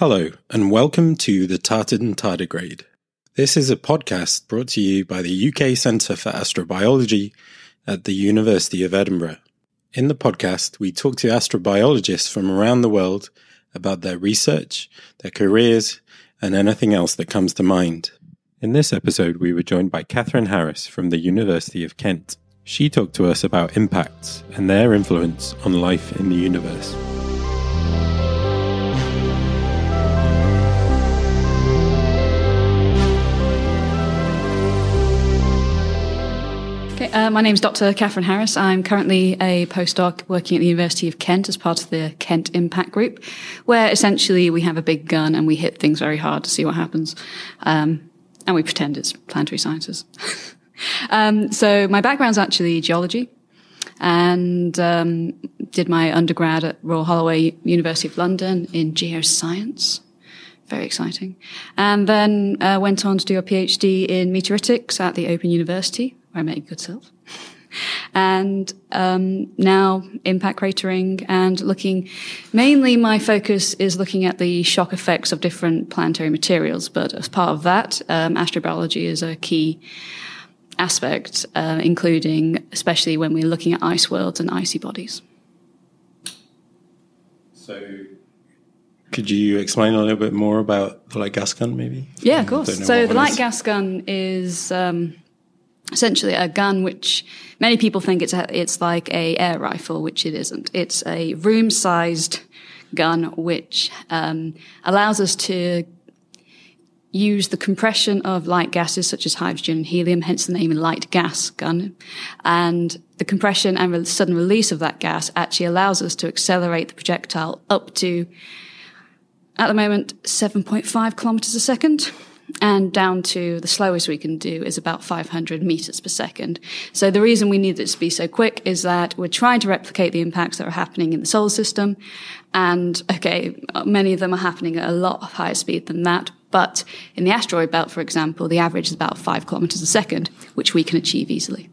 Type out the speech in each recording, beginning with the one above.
Hello, and welcome to the Tartan Tardigrade. This is a podcast brought to you by the UK Centre for Astrobiology at the University of Edinburgh. In the podcast, we talk to astrobiologists from around the world about their research, their careers, and anything else that comes to mind. In this episode, we were joined by Kathryn Harriss from the University of Kent. She talked to us about impacts and their influence on life in the universe. Okay, uh, my name is Dr. Kathryn Harriss. I'm currently a postdoc working at the University of Kent as part of the Kent Impact Group, where essentially we have a big gun and we hit things very hard to see what happens. Um, and we pretend it's planetary sciences. um, so my background's actually geology and um, did my undergrad at Royal Holloway University of London in geoscience. Very exciting. And then uh, went on to do a PhD in meteoritics at the Open University, where I a good self. And um, now impact cratering and looking, mainly my focus is looking at the shock effects of different planetary materials. But as part of that, um, astrobiology is a key aspect, uh, including especially when we're looking at ice worlds and icy bodies. So, could you explain a little bit more about the light gas gun, maybe? Yeah, of course. So the light is. gas gun is um, essentially a gun which many people think it's a, it's like a air rifle, which it isn't. It's a room-sized gun which um, allows us to use the compression of light gases such as hydrogen and helium, hence the name light gas gun. And the compression and re- sudden release of that gas actually allows us to accelerate the projectile up to, at the moment, 7.5 kilometers a second and down to the slowest we can do is about 500 meters per second. So the reason we need it to be so quick is that we're trying to replicate the impacts that are happening in the solar system. And okay, many of them are happening at a lot higher speed than that. But in the asteroid belt, for example, the average is about five kilometers a second, which we can achieve easily.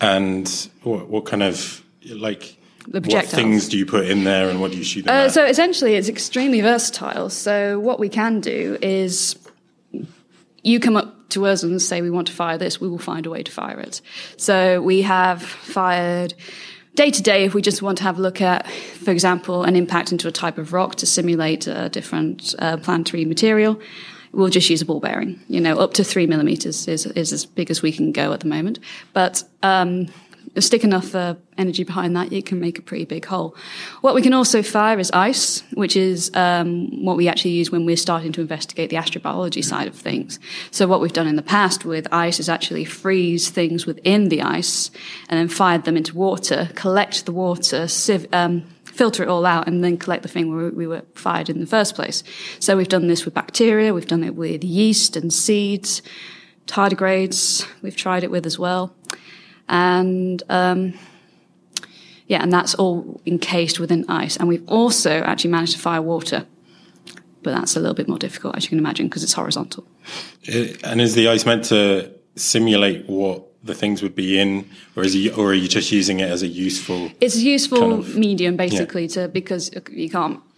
And what, what kind of, like. What things do you put in there and what do you shoot uh, So essentially, it's extremely versatile. So what we can do is you come up to us and say we want to fire this, we will find a way to fire it. So we have fired day to day if we just want to have a look at, for example, an impact into a type of rock to simulate a different uh, planetary material. We'll just use a ball bearing. You know, up to three millimeters is, is as big as we can go at the moment. But um, stick enough uh, energy behind that, you can make a pretty big hole. What we can also fire is ice, which is um, what we actually use when we're starting to investigate the astrobiology side of things. So what we've done in the past with ice is actually freeze things within the ice and then fire them into water, collect the water, sieve, um, filter it all out and then collect the thing where we were fired in the first place. So we've done this with bacteria, we've done it with yeast and seeds, tardigrades, we've tried it with as well and um, yeah, and that's all encased within ice. And we've also actually managed to fire water, but that's a little bit more difficult, as you can imagine, because it's horizontal. And is the ice meant to simulate what the things would be in, or is he, or are you just using it as a useful? It's a useful kind of, medium, basically, yeah. to because you can't.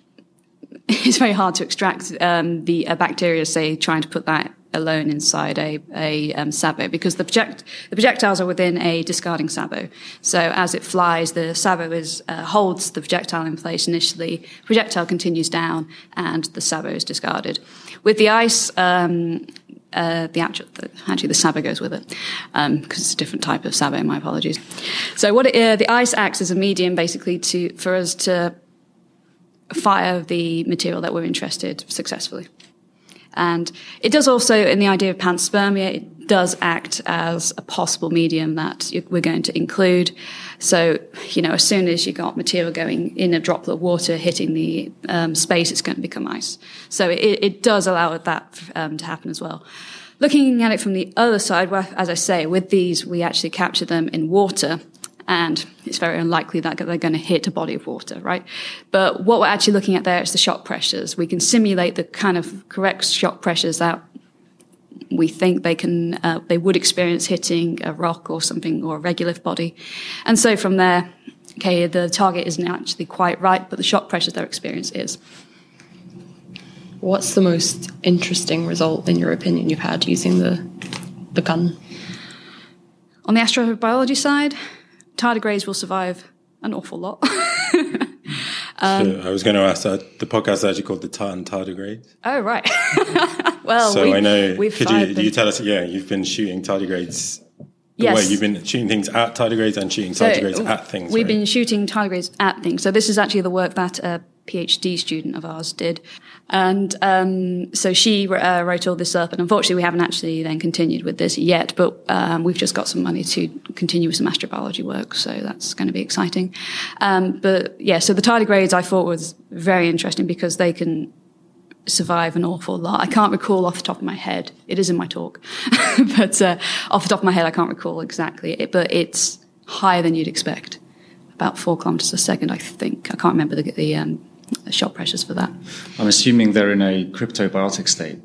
It's very hard to extract um, the bacteria, say, trying to put that alone inside a, a um, sabot because the, project, the projectiles are within a discarding sabot. So as it flies, the sabot is, uh, holds the projectile in place initially. Projectile continues down and the sabot is discarded. With the ice, um, uh, the actual, the, actually the sabot goes with it because um, it's a different type of sabot. My apologies. So what it, uh, the ice acts as a medium basically to for us to fire the material that we're interested successfully. And it does also, in the idea of panspermia, it does act as a possible medium that we're going to include. So, you know, as soon as you got material going in a droplet of water hitting the um, space, it's going to become ice. So it, it does allow that um, to happen as well. Looking at it from the other side, as I say, with these, we actually capture them in water and it's very unlikely that they're going to hit a body of water, right? But what we're actually looking at there is the shock pressures. We can simulate the kind of correct shock pressures that we think they can uh, they would experience hitting a rock or something or a regolith body, and so from there, okay, the target isn't actually quite right, but the shock pressures they're experiencing is. What's the most interesting result, in your opinion, you've had using the the gun? On the astrobiology side, tardigrades will survive an awful lot. Um, so I was going to ask that the podcast is actually called the Tartan Tardigrades. Oh right. well, so we, I know. Could you, you tell us? Yeah, you've been shooting tardigrades. Yes. Way. You've been shooting things at tardigrades and shooting tardigrades so at things. We've right? been shooting tardigrades at things. So this is actually the work that a PhD student of ours did. And um, so she uh, wrote all this up, and unfortunately, we haven't actually then continued with this yet. But um, we've just got some money to continue with some astrobiology work, so that's going to be exciting. Um, but yeah, so the tardigrades I thought was very interesting because they can survive an awful lot. I can't recall off the top of my head. It is in my talk, but uh, off the top of my head, I can't recall exactly. It, but it's higher than you'd expect, about four kilometers a second, I think. I can't remember the, the um, shot pressures for that. I'm assuming they're in a cryptobiotic state.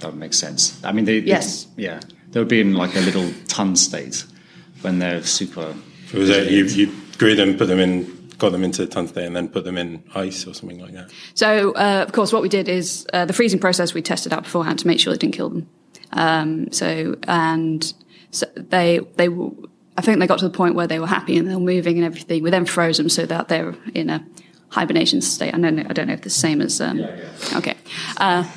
That would make sense. I mean, they, yes, they, yeah, they would be in like a little tun state when they're super. So was that you, you grew them, put them in got them into the tun state and then put them in ice or something like that? So, uh, of course, what we did is uh, the freezing process we tested out beforehand to make sure it didn't kill them. Um, so, and so they they I think they got to the point where they were happy and they were moving and everything. We then froze them so that they're in a hibernation state. I don't know, I don't know if it's the same as. Um, yeah, yeah. Okay. Uh,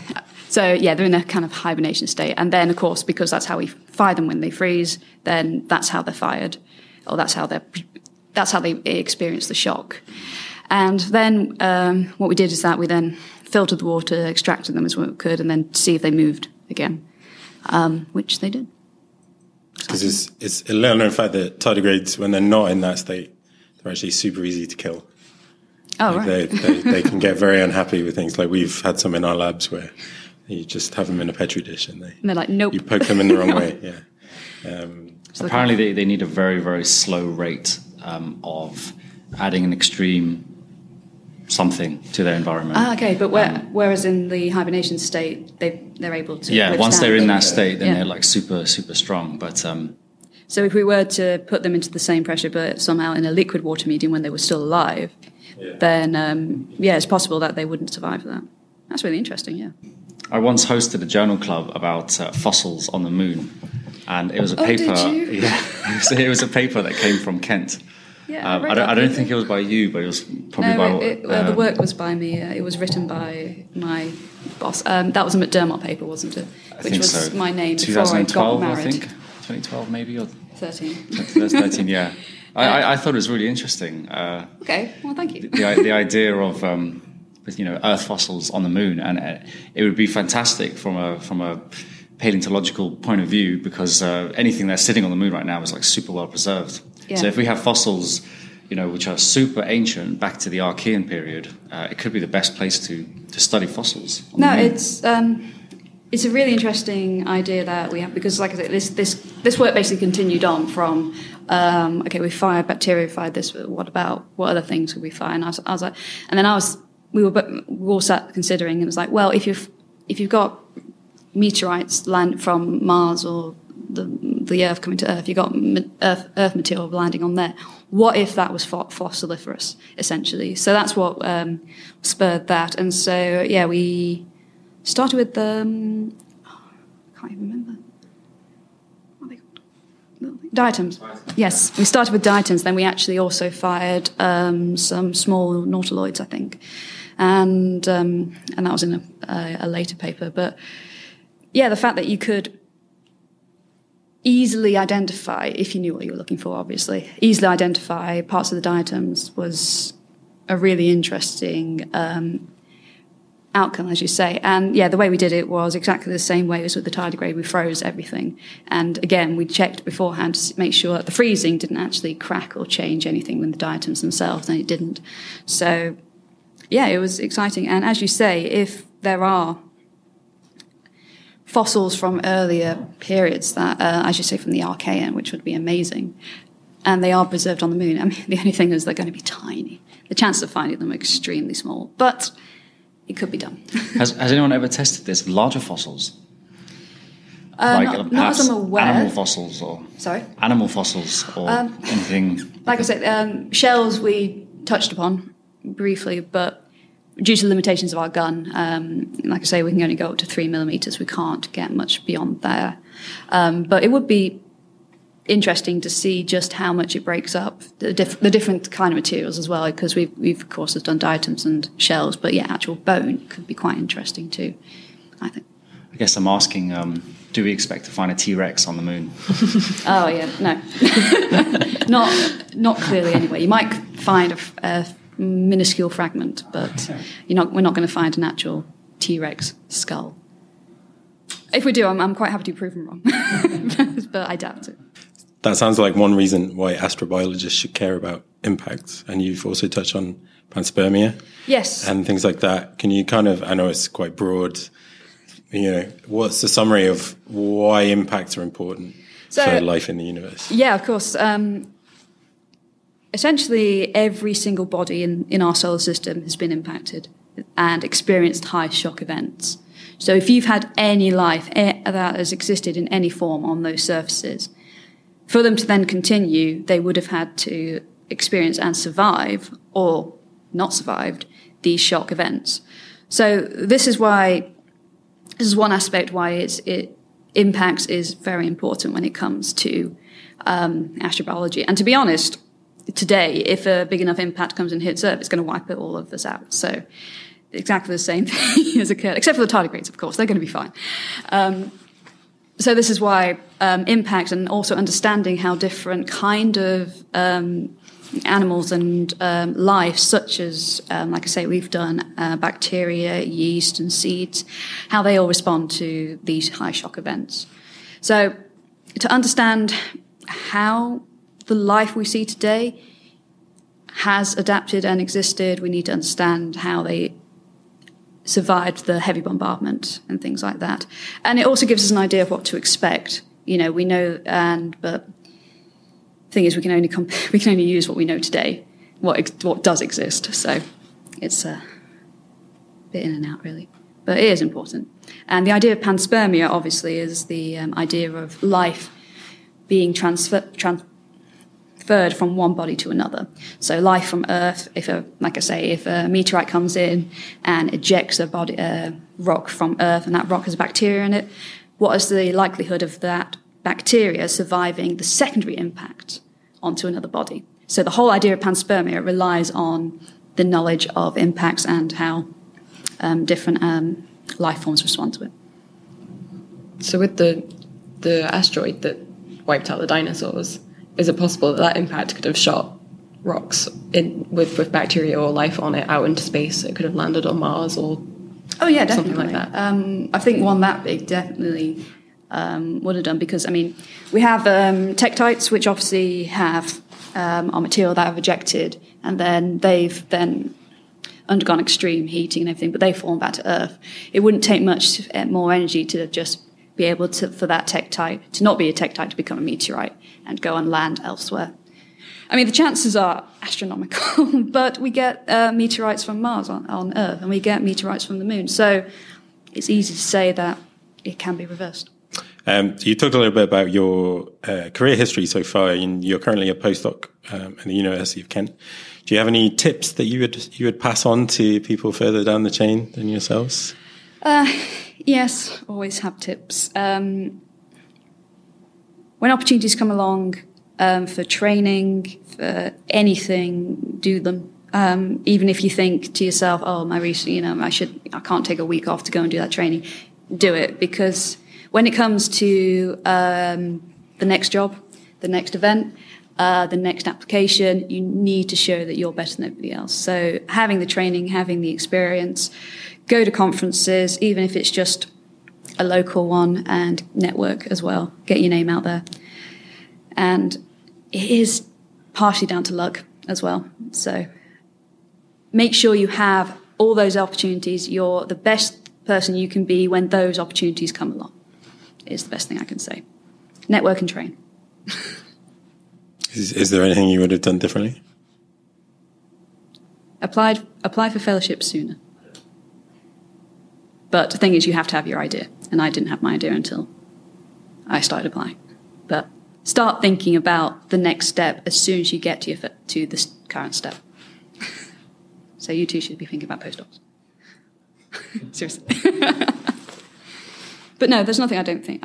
so yeah, they're in a kind of hibernation state, and then of course because that's how we fire them when they freeze, then that's how they're fired, or that's how they're that's how they experience the shock. And then um, what we did is that we then filtered the water, extracted them as we could, and then see if they moved again, um, which they did. Because it's it's a little known fact that tardigrades, when they're not in that state, they're actually super easy to kill. Oh, like right. They, they, they can get very unhappy with things. Like we've had some in our labs where you just have them in a petri dish and they and they're like, nope. You poke them in the wrong way. Yeah. Um, so Apparently, they, they need a very very slow rate um, of adding an extreme something to their environment. Ah, okay, but where, um, whereas in the hibernation state, they they're able to. Yeah, once they're in that state, then yeah. they're like super super strong. But um, so if we were to put them into the same pressure, but somehow in a liquid water medium when they were still alive, yeah. then um, yeah, it's possible that they wouldn't survive that. That's really interesting. Yeah. I once hosted a journal club about uh, fossils on the moon, and it was a oh, paper. Yeah, it was, it was a paper that came from Kent. Yeah, um, I, don't, I don't think it was by you, but it was probably no, by. It, it, the um, work was by me. Uh, it was written by my boss. Um, that was a McDermott paper, wasn't it? Which was so. my name before I got married. I think 2012 maybe or 13. 13, yeah. I, I, I, thought it was really interesting. Uh, okay, well, thank you. The, the idea of um, you know Earth fossils on the moon, and it would be fantastic from a from a paleontological point of view because uh, anything that's sitting on the moon right now is like super well preserved. Yeah. So if we have fossils, you know, which are super ancient, back to the Archean period, uh, it could be the best place to to study fossils. No, it's. Um, it's a really interesting idea that we have because, like I said, this this this work basically continued on from um, okay, we fired fired this. What about what other things could we fire? And I was, I was like, and then I was we were we all sat considering, and it was like, well, if you've if you've got meteorites land from Mars or the, the Earth coming to Earth, you got Earth, Earth material landing on there. What if that was fossiliferous, essentially? So that's what um, spurred that. And so, yeah, we started with the. Um, oh, I can't even remember. Diatoms. Yes, we started with diatoms. Then we actually also fired um, some small nautiloids, I think, and um, and that was in a, a, a later paper. But yeah, the fact that you could easily identify, if you knew what you were looking for, obviously, easily identify parts of the diatoms was a really interesting um, outcome, as you say. And yeah, the way we did it was exactly the same way as with the tardigrade. We froze everything. And again, we checked beforehand to make sure that the freezing didn't actually crack or change anything with the diatoms themselves, and it didn't. So yeah, it was exciting. And as you say, if there are fossils from earlier periods that, uh, as you say, from the Archean, which would be amazing. And they are preserved on the moon. I mean, the only thing is they're going to be tiny. The chances of finding them are extremely small, but it could be done. has, has anyone ever tested this? Larger fossils? Uh, like not, not as I'm aware. Animal fossils or sorry, animal fossils or um, anything. Like I said, um, shells we touched upon briefly, but due to the limitations of our gun, um, like I say, we can only go up to three millimeters. We can't get much beyond there. Um, but it would be interesting to see just how much it breaks up the, diff- the different kind of materials as well, because we've, we've of course have done diatoms and shells, but yeah, actual bone could be quite interesting too. I think. I guess I'm asking, um, do we expect to find a T Rex on the moon? oh yeah, no, not not clearly anyway. You might find a, a minuscule fragment, but you're not. We're not going to find an actual T Rex skull. If we do, I'm, I'm quite happy to prove them wrong, but I doubt it that sounds like one reason why astrobiologists should care about impacts. And you've also touched on panspermia. Yes. And things like that. Can you kind of, I know it's quite broad, you know, what's the summary of why impacts are important so, for life in the universe? Yeah, of course. Um, essentially, every single body in, in our solar system has been impacted and experienced high shock events. So if you've had any life that has existed in any form on those surfaces, for them to then continue, they would have had to experience and survive, or not survived, these shock events. So this is why this is one aspect why it impacts is very important when it comes to um, astrobiology. And to be honest, today, if a big enough impact comes and hits Earth, it's going to wipe it all of us out. So exactly the same thing has occurred, except for the tardigrades, of course. They're going to be fine. Um, so this is why um, impact and also understanding how different kind of um, animals and um, life, such as, um, like I say, we've done uh, bacteria, yeast, and seeds, how they all respond to these high shock events. So to understand how the life we see today has adapted and existed, we need to understand how they survived the heavy bombardment and things like that. And it also gives us an idea of what to expect. You know, we know, and but thing is, we can only comp- we can only use what we know today, what ex- what does exist. So it's a bit in and out, really, but it is important. And the idea of panspermia, obviously, is the um, idea of life being transfer- trans- transferred from one body to another. So life from Earth, if a, like I say, if a meteorite comes in and ejects a body, a rock from Earth, and that rock has bacteria in it, what is the likelihood of that bacteria surviving the secondary impact onto another body? So the whole idea of panspermia relies on the knowledge of impacts and how um, different um, life forms respond to it. So with the the asteroid that wiped out the dinosaurs, is it possible that that impact could have shot rocks in, with, with bacteria or life on it out into space? It could have landed on Mars or oh yeah, definitely. something like that. Um, I think one that big definitely um, would have done because I mean we have um, tektites which obviously have um, our material that have ejected and then they've then undergone extreme heating and everything, but they fall back to Earth. It wouldn't take much uh, more energy to just be able to for that tektite to not be a tektite to become a meteorite and go and land elsewhere. I mean, the chances are astronomical, but we get uh, meteorites from Mars on, on, Earth, and we get meteorites from the Moon. So it's easy to say that it can be reversed. Um, you talked a little bit about your uh, career history so far, and you're currently a postdoc um, at the University of Kent. Do you have any tips that you would you would pass on to people further down the chain than yourselves? Uh, yes, always have tips. Um, when opportunities come along um, for training, for anything, do them. Um, even if you think to yourself, "Oh, my you know, I should, I can't take a week off to go and do that training," do it because when it comes to um, the next job, the next event, uh, the next application, you need to show that you're better than everybody else. So having the training, having the experience, go to conferences, even if it's just a local one, and network as well. Get your name out there. And it is partially down to luck as well. So make sure you have all those opportunities. You're the best person you can be when those opportunities come along. Is the best thing I can say. Network and train. is, is there anything you would have done differently? Applied apply for fellowship sooner. But the thing is, you have to have your idea, and I didn't have my idea until I started applying. But start thinking about the next step as soon as you get to, your, to this current step. so you too should be thinking about postdocs. Seriously. but no, there's nothing I don't think.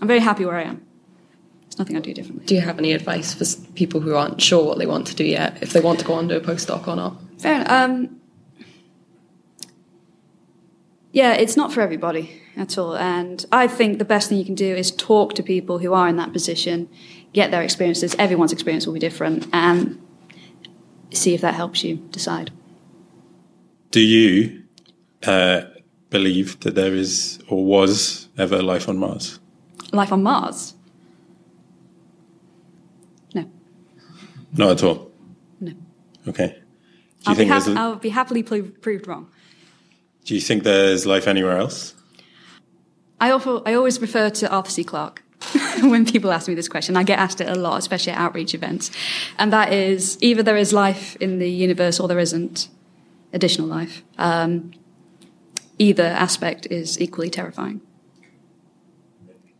I'm very happy where I am. There's nothing I'd do differently. Do you have any advice for people who aren't sure what they want to do yet, if they want to go on to a postdoc or not? Fair enough. Um, yeah, it's not for everybody at all. And I think the best thing you can do is talk to people who are in that position, get their experiences. Everyone's experience will be different, and see if that helps you decide. Do you uh, believe that there is or was ever life on Mars? Life on Mars? No. Not at all. No. Okay. I'll be, hap- I'll be happily plo- proved wrong. Do you think there's life anywhere else? I, offer, I always refer to Arthur C. Clarke when people ask me this question. I get asked it a lot, especially at outreach events. And that is either there is life in the universe or there isn't additional life. Um, either aspect is equally terrifying.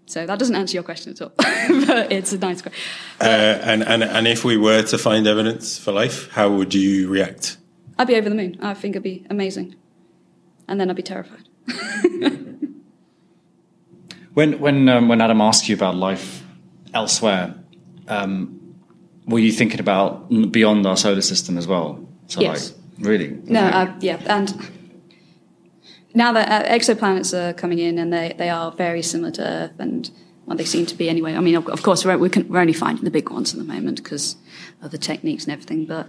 So that doesn't answer your question at all, but it's a nice question. Uh, and, and, and if we were to find evidence for life, how would you react? I'd be over the moon. I think it'd be amazing. And then I'd be terrified. When when um, when Adam asked you about life elsewhere, um, were you thinking about beyond our solar system as well? So Yes. like really? No, uh, yeah, and now that uh, exoplanets are coming in and they, they are very similar to Earth, and well, they seem to be anyway. I mean, of, of course, we're, we can, we're only finding the big ones at the moment because of the techniques and everything. But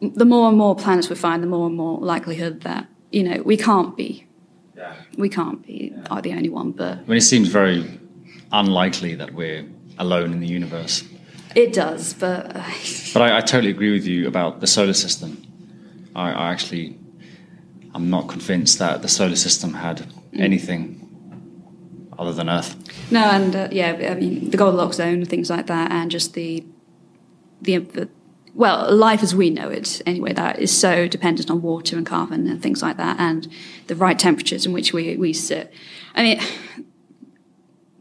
the more and more planets we find, the more and more likelihood that you know we can't be, we can't be are the only one. But I mean, it seems very unlikely that we're alone in the universe. it does. But uh, But I, I totally agree with you about the solar system. I, I actually, I'm not convinced that the solar system had anything other than Earth. No, and uh, yeah, I mean the Goldilocks zone, things like that, and just the, the the well, life as we know it anyway, that is so dependent on water and carbon and things like that, and the right temperatures in which we we sit. I mean,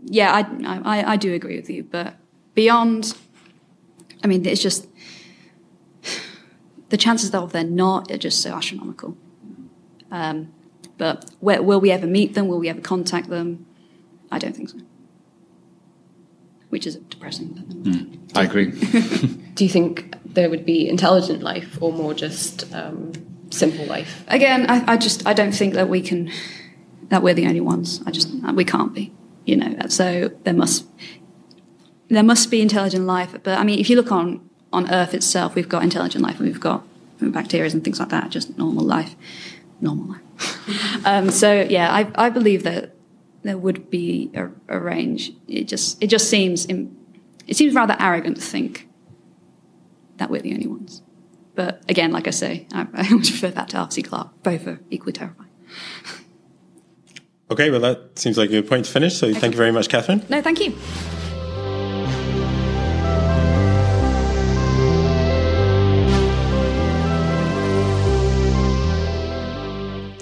yeah, I I, I do agree with you, but beyond, I mean, it's just the chances of they're not are just so astronomical. Um, but where, will we ever meet them? Will we ever contact them? I don't think so. Which is depressing. I agree. Do you think there would be intelligent life or more just um, simple life? Again, I, I just I don't think that we can that we're the only ones. I just we can't be. You know, so there must there must be intelligent life. But I mean, if you look on on Earth itself, we've got intelligent life, and we've got bacteria and things like that. Just normal life, normal life. um, so yeah, I I believe that there would be a, a range. It just it just seems im- it seems rather arrogant to think that we're the only ones. But again, like I say, I, I would refer that to Arthur C. Clarke. Both are equally terrifying. Okay, well, that seems like a good point to finish. So thank you very much, Kathryn. No, thank you.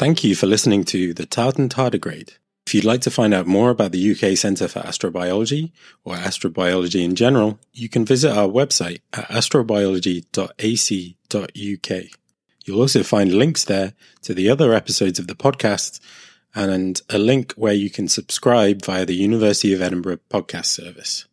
Thank you for listening to the Tartan Tardigrade. If you'd like to find out more about the UK Centre for Astrobiology or astrobiology in general, you can visit our website at astrobiology.ac.uk. You'll also find links there to the other episodes of the podcast and a link where you can subscribe via the University of Edinburgh podcast service.